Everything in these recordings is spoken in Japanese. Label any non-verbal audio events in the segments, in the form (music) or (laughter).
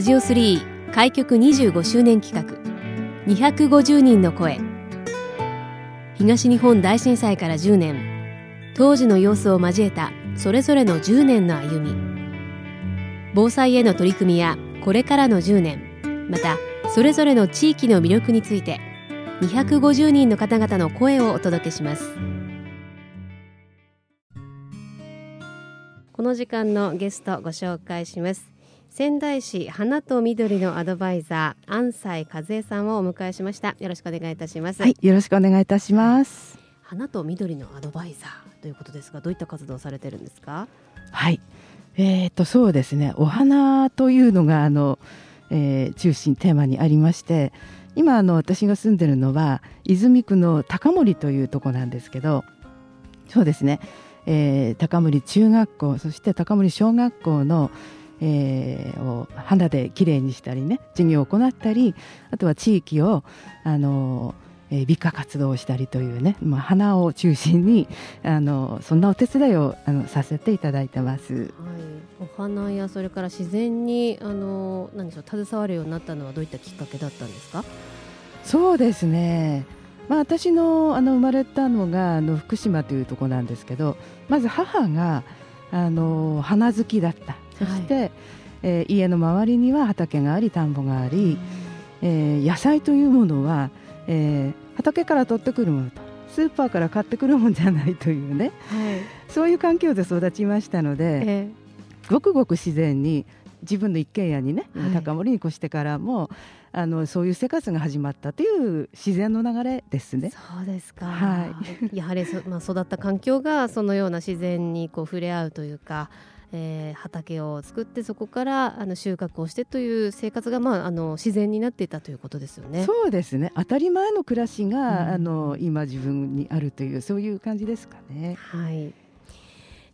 ラジオ3開局25周年企画。250人の声。東日本大震災から10年。当時の様子を交えたそれぞれの10年の歩み。防災への取り組みやこれからの10年。またそれぞれの地域の魅力について250人の方々の声をお届けします。この時間のゲストご紹介します。仙台市花と緑のアドバイザー安西和恵さんをお迎えしました。よろしくお願いいたします。はいよろしくお願いいたします。花と緑のアドバイザーということですがどういった活動をされてるんですか？はい。えーとそうですね。お花というのがあの、えー、中心テーマにありまして今あの私が住んでるのは泉区の高森というとこなんですけどそうですね、えー、高森中学校そして高森小学校のえー、を花できれいにしたりね授業を行ったりあとは地域をあのえー、美化活動をしたりというね、まあ、花を中心にあのそんなお手伝いをあのさせていただいてます、はい、お花やそれから自然にあの何でしょう携わるようになったのはどういったきっかけだったんですか？そうですね。まあ、私のあの生まれたのがあの福島というところなんですけどまず母があの花好きだったそして、はい、えー、家の周りには畑があり田んぼがあり、えー、野菜というものは、えー、畑から取ってくるものとスーパーから買ってくるもんじゃないというね、はい、そういう環境で育ちましたので、えー、ごくごく自然に自分の一軒家にね、はい、高森に越してからもあのそういう生活が始まったという自然の流れですね。そうですか。はい。やはりまあ育った環境がそのような自然にこう触れ合うというか。えー、畑を作ってそこからあの収穫をしてという生活が、まあ、あの自然になっていたということですよね。そうですね。当たり前の暮らしが、うん、あの今自分にあるというそういう感じですかね。はい。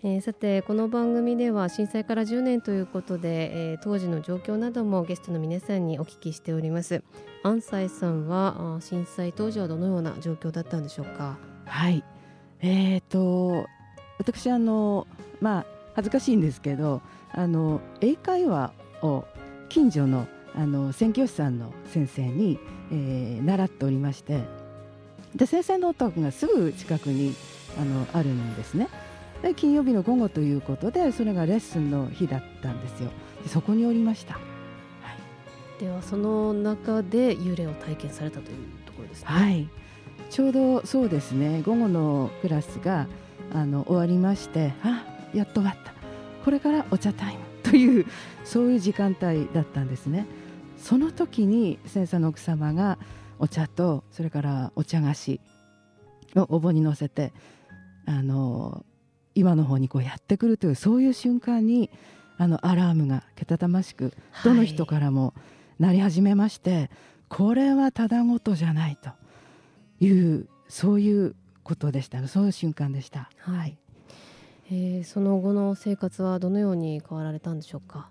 えー、さてこの番組では震災から10年ということで、えー、当時の状況などもゲストの皆さんにお聞きしております。安西さんは震災当時はどのような状況だったんでしょうか？はい。えーと私あのまあ恥ずかしいんですけどあの英会話を近所のあの宣教師さんの先生に、えー、習っておりましてで先生のお宅がすぐ近くにあのあるんですね。で金曜日の午後ということでそれがレッスンの日だったんですよ。そこにおりました、はい、ではその中で幽霊を体験されたというところですね。はい。ちょうどそうですね。午後のクラスがあの終わりましてあやっと終わった。これからお茶タイムというそういう時間帯だったんですね。その時に先生の奥様がお茶とそれからお茶菓子をお盆に乗せてあの今の方にこうやってくるというそういう瞬間にあのアラームがけたたましくどの人からも鳴り始めまして、はい、これはただごとじゃないというそういうことでした。そういう瞬間でした。はい、えー、その後の生活はどのように変わられたんでしょうか？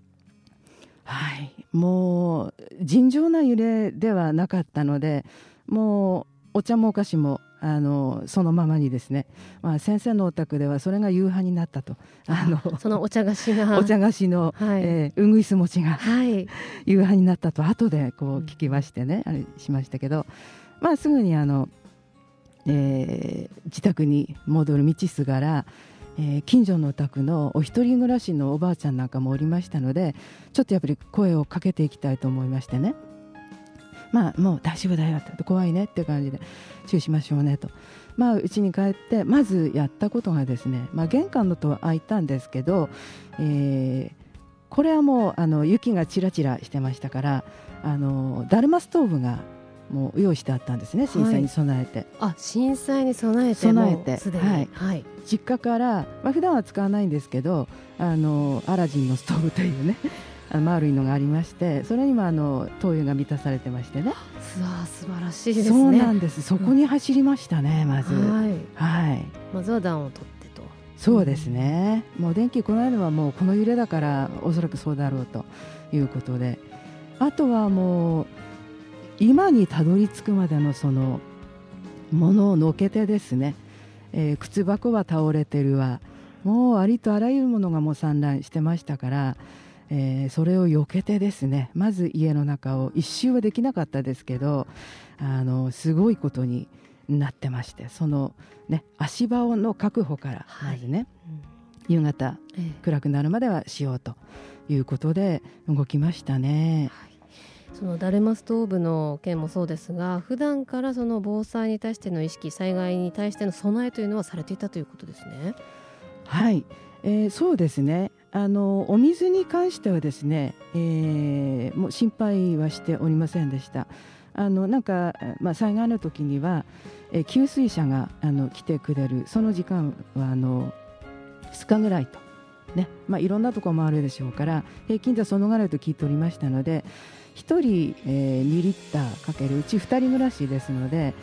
はい、もう尋常な揺れではなかったのでもうお茶もお菓子もあのそのままにですね、まあ、先生のお宅ではそれが夕飯になったと。あのそのお茶菓子が。(laughs) お茶菓子の、はい、えー、うぐいす餅が、はい、夕飯になったと後でこう聞きましてね、うん、あれしましたけど、まあ、すぐにあの、えー、自宅に戻る道すがら、えー、近所のお宅のお一人暮らしのおばあちゃんなんかもおりましたのでちょっとやっぱり声をかけていきたいと思いましてね。まあもう大丈夫だよって怖いねって感じで注意しましょうねと。まあ家に帰ってまずやったことがですね、まあ、玄関の戸は開いたんですけど、えー、これはもうあの雪がちらちらしてましたからあのだるまストーブがもう用意してあったんですね震災に備えて、はい、あ震災に備えて備えてはい、はい、実家から、まあ普段は使わないんですけどあのアラジンのストーブというね (laughs) 丸いのがありましてそれにもあの灯油が満たされてましてね。わ素晴らしいですね。そうなんです。そこに走りましたね、うん、まず。はい、はい、まずは暖を取ってと。そうですね、うん、もう電気この間はもうこの揺れだからおそらくそうだろうということで。あとはもう今にたどり着くまでのそのものをのけてですね、えー、靴箱は倒れてるわ。もうありとあらゆるものがもう散乱してましたからえー、それを避けてですねまず家の中を一周はできなかったですけどあのすごいことになってましてその、ね、足場の確保からまずね、はいうん、夕方、ええ、暗くなるまではしようということで動きましたね。はいそのダルマストーブの件もそうですが普段からその防災に対しての意識災害に対しての備えというのはされていたということですね。はい、えー、そうですねあのお水に関してはですね、えー、もう心配はしておりませんでした。あのなんか、まあ、災害の時には、えー、給水車があの来てくれるその時間はあの2日ぐらいと、ねまあ、いろんなところもあるでしょうから平均ではそのぐらいと聞いておりましたので1人、えー、2リッターかけるうち2人暮らしですので、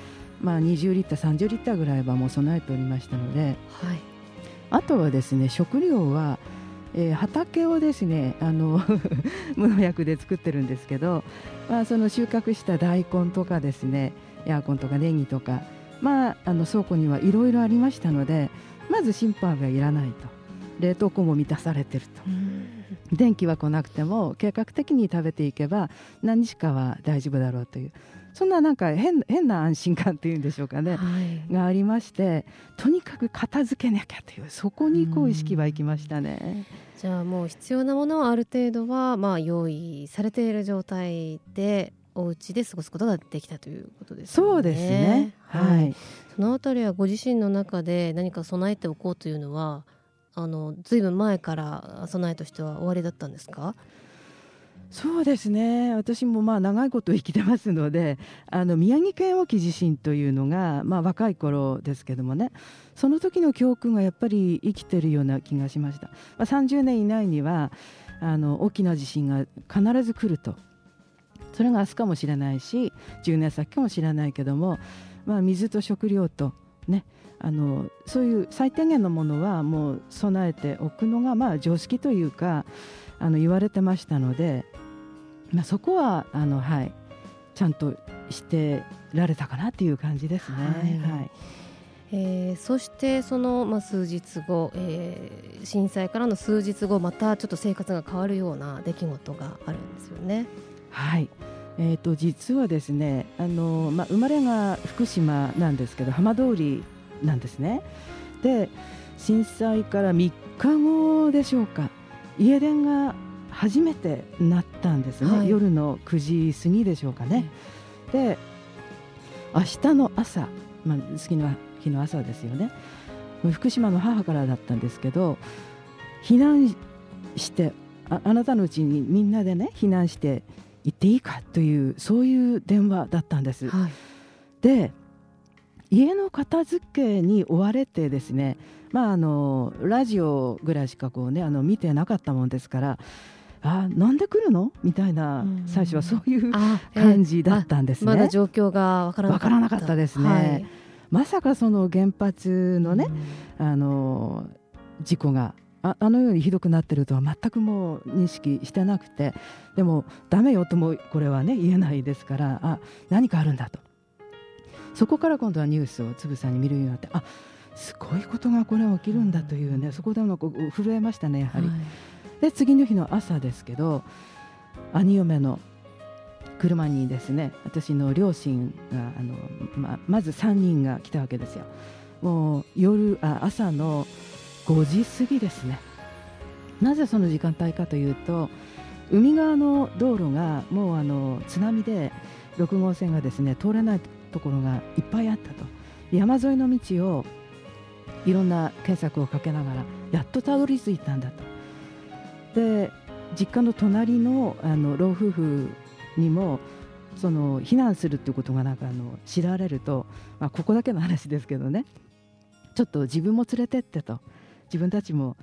まあ、20リッター30リッターぐらいはもう備えておりましたので、はい、あとはですね食料は、えー、畑をですねあの (laughs) 無農薬で作ってるんですけど、まあ、その収穫した大根とかですねエアコンとかネギとか、まあ、あの倉庫にはいろいろありましたのでまず心配はいらないと。冷凍庫も満たされてると。電気は来なくても計画的に食べていけば何日かは大丈夫だろうというそんななんか変変な安心感っていうんでしょうかね、はい、がありましてとにかく片付けなきゃというそこにこう意識はいきましたね。じゃあもう必要なものはある程度はまあ用意されている状態でお家で過ごすことができたということですね。そうですね。はい。そのあたりはご自身の中で何か備えておこうというのはあのずいぶん前から備えとしては終わりだったんですか？そうですね。私もまあ長いこと生きてますのであの宮城県沖地震というのが、まあ、若い頃ですけどもね。その時の教訓がやっぱり生きてるような気がしました、まあ、30年以内にはあの大きな地震が必ず来ると。それが明日かもしれないし10年先かもしれないけども、まあ、水と食料とねあのそういう最低限のものはもう備えておくのがまあ常識というかあの言われてましたので、まあ、そこはあの、はい、ちゃんとしてられたかなっていう感じですね。はい、はいえー、そしてその、まあ、数日後、えー、震災からの数日後またちょっと生活が変わるような出来事があるんですよね。はいえーと、実はですねあの、まあ、生まれが福島なんですけど浜通りなんですね。で震災から3日後でしょうか家電が初めてなったんですね、はい、夜の9時過ぎでしょうかね。で明日の朝、まあ、次の日の朝ですよね福島の母からだったんですけど避難してああなたのうちにみんなでね避難して行っていいかというそういう電話だったんです。はい、で家の片付けに追われてですね、まあ、あのラジオぐらいしかこう、ね、あの見てなかったもんですからあなんで来るの？みたいな、最初はそういう感じだったんですね。まだ状況がわからなかったですね。はい、まさかその原発のね、あの事故がああのようにひどくなってるとは全くもう認識してなくてでもだめよともこれはね言えないですからあ何かあるんだとそこから今度はニュースをつぶさに見るようになってあすごいことがこれ起きるんだというねそこでも震えましたねやはり、はい、で次の日の朝ですけど兄嫁の車にですね私の両親があの、ままず3人が来たわけですよ。もう夜あ朝の5時過ぎですね。なぜその時間帯かというと海側の道路がもうあの津波で6号線がですね通れないところがいっぱいあったと。山沿いの道をいろんな検索をかけながらやっとたどり着いたんだと。で実家の隣のあの老夫婦にもその避難するっていうことがなんかあの知られると、まあ、ここだけの話ですけどね。ちょっと自分も連れてってと。自分たちも。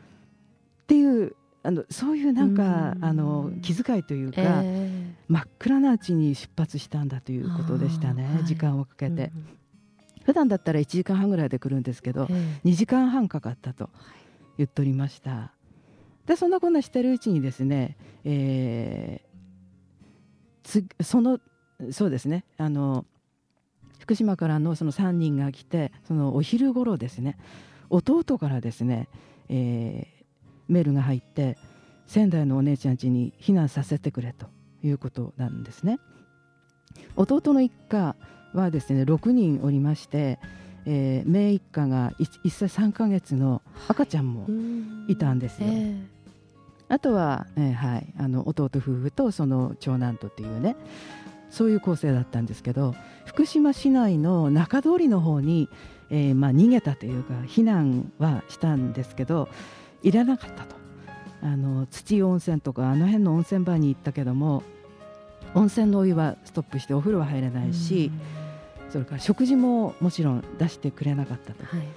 っていうあのそういうなんかあの気遣いというか、えー、真っ暗なうちに出発したんだということでしたね、はい、時間をかけて、うん、普段だったら1時間半ぐらいで来るんですけど、えー、2時間半かかったと言っておりました。でそんなこんなしてるうちにですね、えー、つそのそうですねあの福島からのその3人が来てそのお昼頃ですね弟からですね、えー、メールが入って仙台のお姉ちゃん家に避難させてくれということなんですね。弟の一家はですね6人おりまして、えー、姪一家が 1, 1歳3か月の赤ちゃんもいたんですよ。はいえー、あとは、えーはい、あの弟夫婦とその長男とっていうねそういう構成だったんですけど福島市内の中通りの方に、えーまあ、逃げたというか避難はしたんですけどいらなかったと。あの土温泉とかあの辺の温泉場に行ったけども温泉のお湯はストップしてお風呂は入れないし、それから食事ももちろん出してくれなかったと、はい、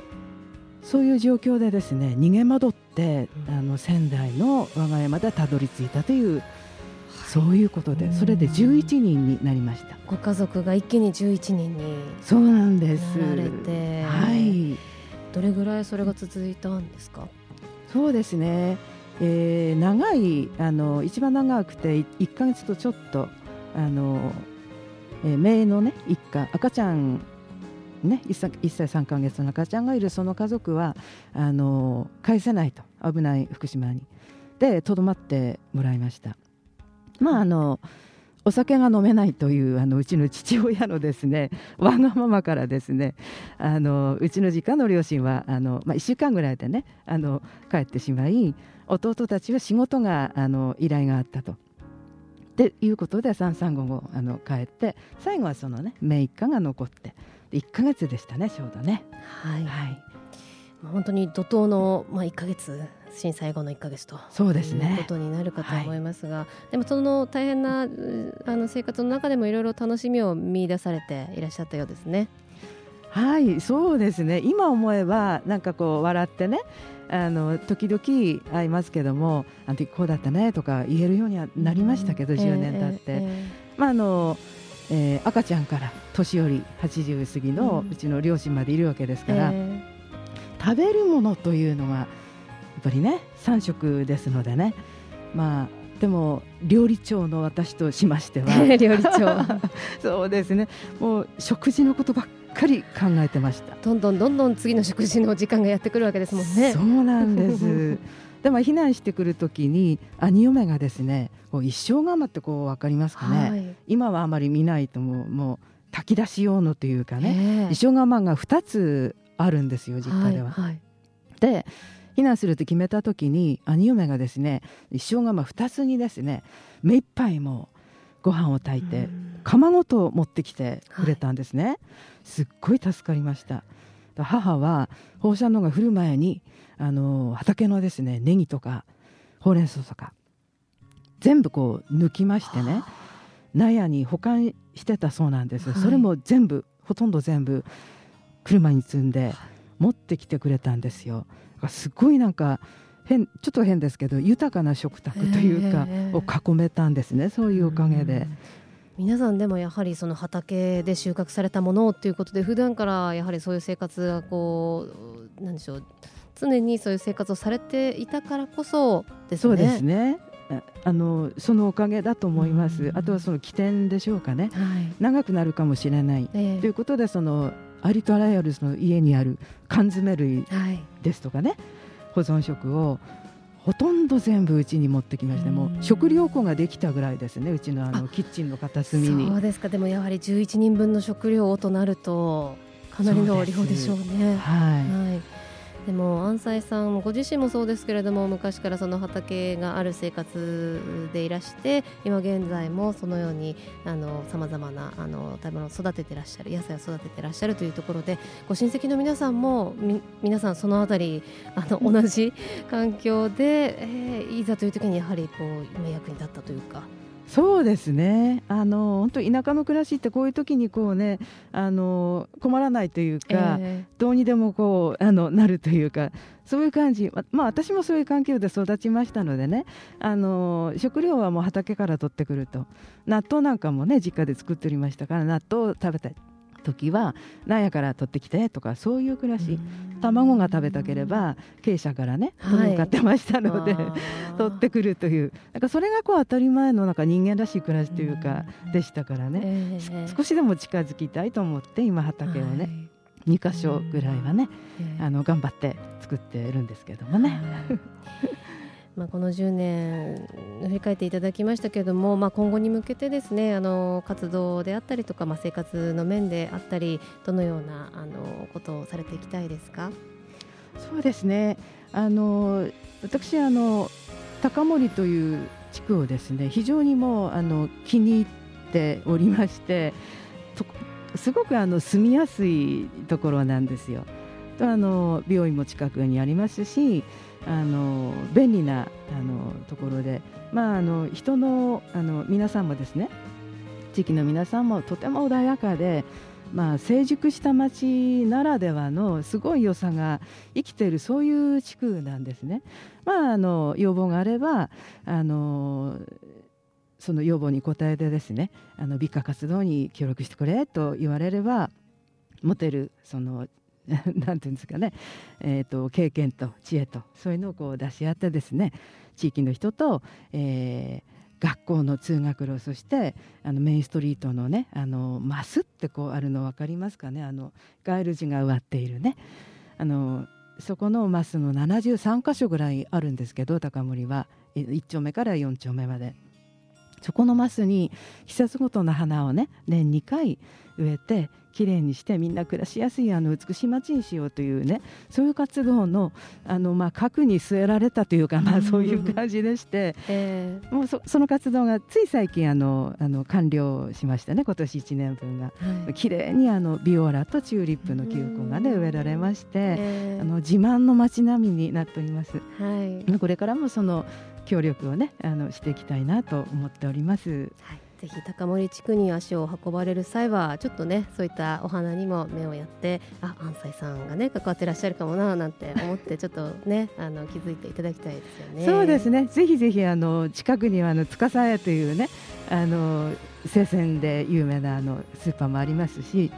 そういう状況でですね逃げ惑って、あの仙台の我が家までたどり着いたというそういうことでそれで11人になりました。ご家族が一気に11人にそうなんです。なられてはい。どれぐらいそれが続いたんですか？そうですね、えー、長いあの一番長くて1か月とちょっとあの、えー、姪のね一家赤ちゃんね、1歳 ,1 歳3か月の赤ちゃんがいるその家族はあの返せないと。危ない福島に。でとどまってもらいました。まああのお酒が飲めないというあのうちの父親のですねわがままからですねあのうちの実家の両親はあの、まあ、1週間ぐらいでねあの帰ってしまい弟たちは仕事があの依頼があったと。っていうことで三三五五あの帰って最後はそのね姪一家が残って1か月でしたねちょうどね。はい、はい、本当に怒涛の、まあ、1か月震災後の1か月とそうですね。ことになるかと思いますが、はい、でもその大変なあの生活の中でもいろいろ楽しみを見出されていらっしゃったようですね。はいそうですね。今思えばなんかこう笑ってねあの時々会いますけどもあの時こうだったねとか言えるようにはなりましたけど、うん、10年経って。えーえー、まああのえー、赤ちゃんから年寄り80過ぎのうちの両親までいるわけですから、うんえ。ー、食べるものというのはぱりね3食ですのでね。まあでも料理長の私としましては。(laughs) 料理長。(laughs) そうですね。もう食事のことばっかり考えてました。どんどんどんどん次の食事の時間がやってくるわけですもんね。そうなんです。(laughs) でも避難してくるときに兄嫁がですねこう一生釜ってこう分かりますかね、はい、今はあまり見ないとももう炊き出し用のというかね一生釜が2つあるんですよ実家では。はいはい、で避難すると決めた時に兄嫁がですね一生がまあ2つにですね目いっぱいもご飯を炊いて釜ごと持ってきてくれたんですね、はい、すっごい助かりました。母は放射能が降る前にあの畑のですねネギとかほうれん草とか全部こう抜きましてね納屋に保管してたそうなんです、はい、それも全部ほとんど全部車に積んで持ってきてくれたんですよ。すごいなんか変ちょっと変ですけど豊かな食卓というか、を囲めたんですねそういうおかげで。皆さんでもやはりその畑で収穫されたものっていうことで普段からやはりそういう生活がこうなんでしょう常にそういう生活をされていたからこそですね。そうですね。あのそのおかげだと思います、あとはその起点でしょうかね、はい、長くなるかもしれない、えー、ということでそのありとあらゆるその家にある缶詰類ですとかね、はい、保存食をほとんど全部うちに持ってきましてもう食料庫ができたぐらいですねうちのあのキッチンの片隅に。そうですか。でもやはり11人分の食料となるとかなりの量でしょうね。はい、はいでも安西さんご自身もそうですけれども昔からその畑がある生活でいらして今現在もそのようにさまざまなあの食べ物を育ててらっしゃる野菜を育ててらっしゃるというところでご親戚の皆さんもみ皆さんそのあたりあの同じ環境で、えー、いざという時にやはりこう今役に立ったというか。そうですね。あの本当田舎の暮らしってこういう時にこうねあの困らないというか、えー、どうにでもこうあのなるというかそういう感じ、まあ、私もそういう環境で育ちましたのでねあの食料はもう畑から取ってくると。納豆なんかもね実家で作っておりましたから納豆を食べたい時は納屋から取ってきてとかそういう暮らし。卵が食べたければ鶏舎からね鶏を買ってましたので、はい、(laughs) 取ってくるという。なんかそれがこう当たり前のなんか人間らしい暮らしというかでしたからね、えー、少しでも近づきたいと思って今畑をね、はい、2箇所ぐらいはね、あの頑張って作ってるんですけどもね。まあ、この10年振り返っていただきましたけれども、まあ、今後に向けてですねあの活動であったりとか、まあ、生活の面であったりどのようなあのことをされていきたいですか？そうですねあの私あの高森という地区をですね非常にもうあの気に入っておりましてすごくあの住みやすいところなんですよ。とあの病院も近くにありますしあの便利なあのところで、まあ、あの人のあの皆さんもですね地域の皆さんもとても穏やかで、まあ、成熟した町ならではのすごい良さが生きているそういう地区なんですね。まあ、あの要望があればあのその要望に応えてですねあの美化活動に協力してくれと言われれば持てるその (laughs) なんていうんですかね、えーと、経験と知恵とそういうのをこう出し合ってですね地域の人と、えー、学校の通学路そしてあのメインストリートのねあのマスってこうあるの分かりますかね。あの街路樹が植わっているね。あのそこのマスの73箇所ぐらいあるんですけど高森は。1丁目から4丁目まで。そこのマスに季節ごとの花をね年2回植えてきれいにしてみんな暮らしやすいあの美しい街にしようというねそういう活動のあの、まあ、核に据えられたというか、まあ、そういう感じでして、(laughs) えー、もうそその活動がつい最近あのあの完了しましたね今年1年分が。はい、きれいにあのビオラとチューリップの球根が、ね、植えられまして、えー、あの自慢の街並みになっております。はい、これからもその協力をねあのしていきたいなと思っております。はいぜひ高森地区に足を運ばれる際はちょっとねそういったお花にも目をやってあ安西さんがね関わってらっしゃるかもななんて思って (laughs) ちょっとねあの気づいていただきたいですよね。そうですねぜひぜひあの近くにはあの司屋というねあの生鮮で有名なあのスーパーもありますし、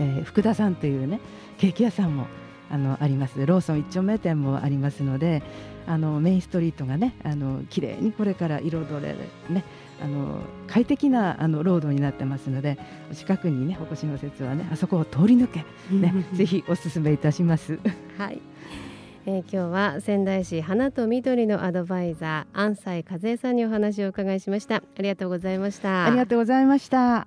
えー、福田さんというねケーキ屋さんもあのありますローソン一丁目店もありますのであのメインストリートがねあの綺麗にこれから彩れるねあの快適なあのロードになってますので近くにねお越しの説はねあそこを通り抜け、ね、(laughs) ぜひお勧めいたします。はい。えー、今日は仙台市花と緑のアドバイザー安西和恵さんにお話を伺いしました。ありがとうございました。ありがとうございました